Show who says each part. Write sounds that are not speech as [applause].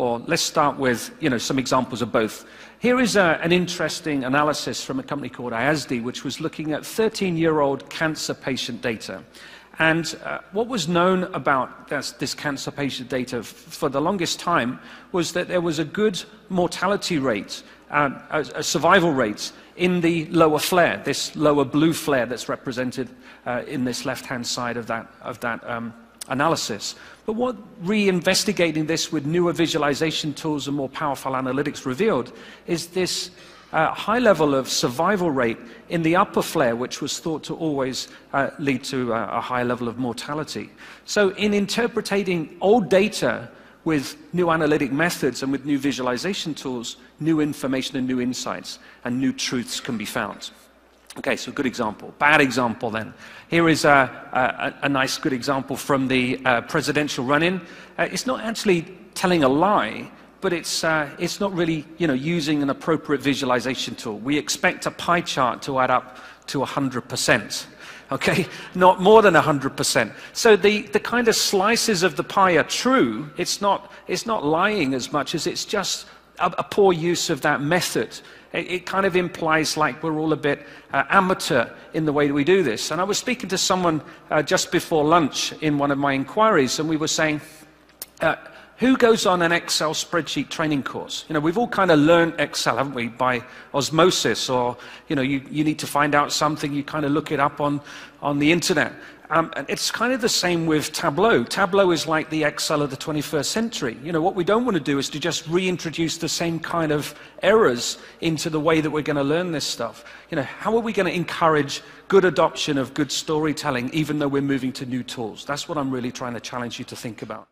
Speaker 1: or let's start with you know, some examples of both. Here is a, an interesting analysis from a company called IASD, which was looking at 13 year old cancer patient data. And uh, what was known about this, this cancer patient data for the longest time was that there was a good mortality rate, uh, a, a, survival rate in the lower flare, this lower blue flare that's represented uh, in this left hand side of that, of that um, analysis. But what reinvestigating this with newer visualization tools and more powerful analytics revealed is this uh, high level of survival rate in the upper flare, which was thought to always uh, lead to uh, a high level of mortality. So, in interpreting old data with new analytic methods and with new visualization tools, new information and new insights and new truths can be found. Okay, so good example. Bad example then. Here is a, a, a nice good example from the uh, presidential run in. Uh, it's not actually telling a lie, but it's, uh, it's not really you know, using an appropriate visualization tool. We expect a pie chart to add up to 100%. Okay, [laughs] not more than 100%. So the, the kind of slices of the pie are true. It's not, it's not lying as much as it's just a, a poor use of that method. It, it, kind of implies like we're all a bit uh, amateur in the way that we do this. And I was speaking to someone uh, just before lunch in one of my inquiries, and we were saying, uh, who goes on an Excel spreadsheet training course? You know, we've all kind of learned Excel, haven't we, by osmosis, or, you know, you, you need to find out something, you kind of look it up on, on the internet. Um, and it's kind of the same with Tableau. Tableau is like the Excel of the 21st century. You know, what we don't want to do is to just reintroduce the same kind of errors into the way that we're going to learn this stuff. You know, how are we going to encourage good adoption of good storytelling even though we're moving to new tools? That's what I'm really trying to challenge you to think about.